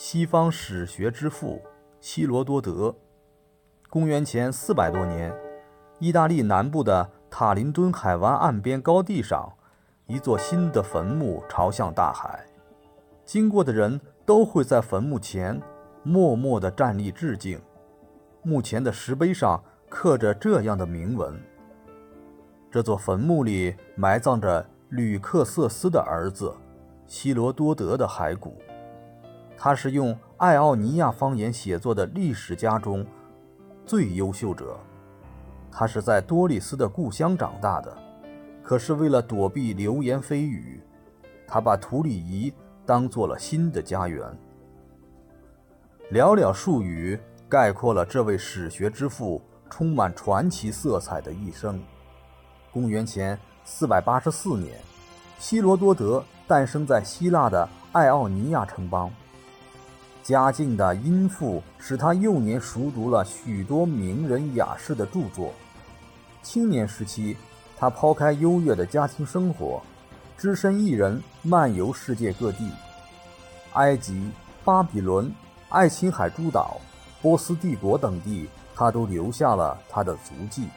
西方史学之父希罗多德。公元前四百多年，意大利南部的塔林敦海湾岸边高地上，一座新的坟墓朝向大海。经过的人都会在坟墓前默默地站立致敬。墓前的石碑上刻着这样的铭文：“这座坟墓里埋葬着吕克瑟斯的儿子希罗多德的骸骨。他是用爱奥尼亚方言写作的历史家中最优秀者。他是在多里斯的故乡长大的，可是为了躲避流言蜚语，他把图里伊当做了新的家园。寥寥数语。”概括了这位史学之父充满传奇色彩的一生。公元前四百八十四年，希罗多德诞生在希腊的爱奥尼亚城邦。嘉靖的殷富使他幼年熟读了许多名人雅士的著作。青年时期，他抛开优越的家庭生活，只身一人漫游世界各地，埃及、巴比伦、爱琴海诸岛。波斯帝国等地，他都留下了他的足迹。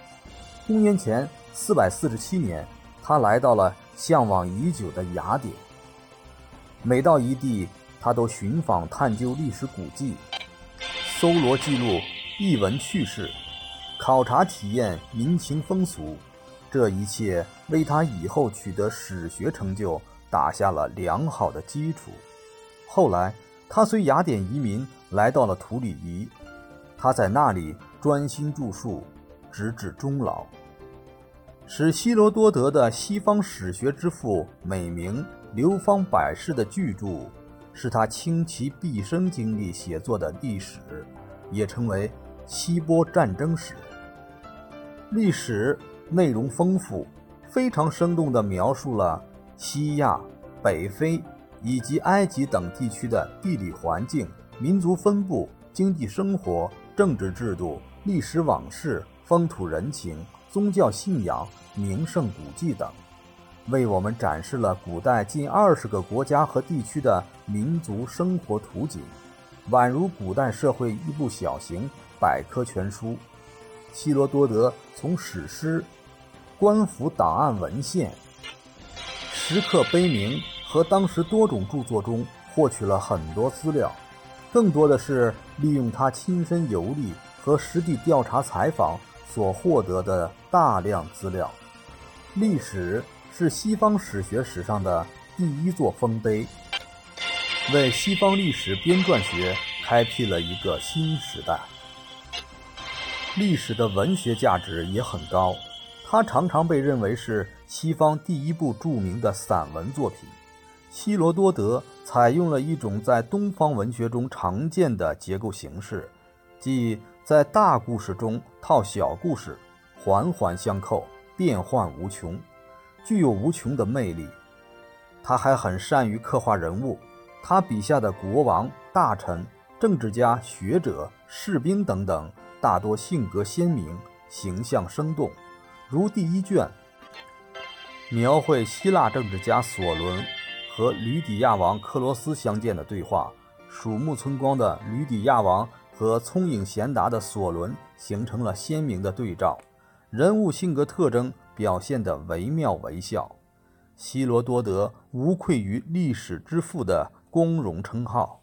公元前四百四十七年，他来到了向往已久的雅典。每到一地，他都寻访探究历史古迹，搜罗记录异闻趣事，考察体验民情风俗。这一切为他以后取得史学成就打下了良好的基础。后来，他随雅典移民。来到了图里伊，他在那里专心著述，直至终老。使希罗多德的西方史学之父美名流芳百世的巨著，是他倾其毕生精力写作的历史，也称为希波战争史。历史内容丰富，非常生动地描述了西亚、北非以及埃及等地区的地理环境。民族分布、经济生活、政治制度、历史往事、风土人情、宗教信仰、名胜古迹等，为我们展示了古代近二十个国家和地区的民族生活图景，宛如古代社会一部小型百科全书。希罗多德从史诗、官府档案文献、石刻碑铭和当时多种著作中获取了很多资料。更多的是利用他亲身游历和实地调查采访所获得的大量资料。历史是西方史学史上的第一座丰碑，为西方历史编撰学开辟了一个新时代。历史的文学价值也很高，它常常被认为是西方第一部著名的散文作品。希罗多德采用了一种在东方文学中常见的结构形式，即在大故事中套小故事，环环相扣，变幻无穷，具有无穷的魅力。他还很善于刻画人物，他笔下的国王、大臣、政治家、学者、士兵等等，大多性格鲜明，形象生动。如第一卷，描绘希腊政治家索伦。和吕底亚王克罗斯相见的对话，鼠目寸光的吕底亚王和聪颖贤达的索伦形成了鲜明的对照，人物性格特征表现得惟妙惟肖。希罗多德无愧于历史之父的光荣称号。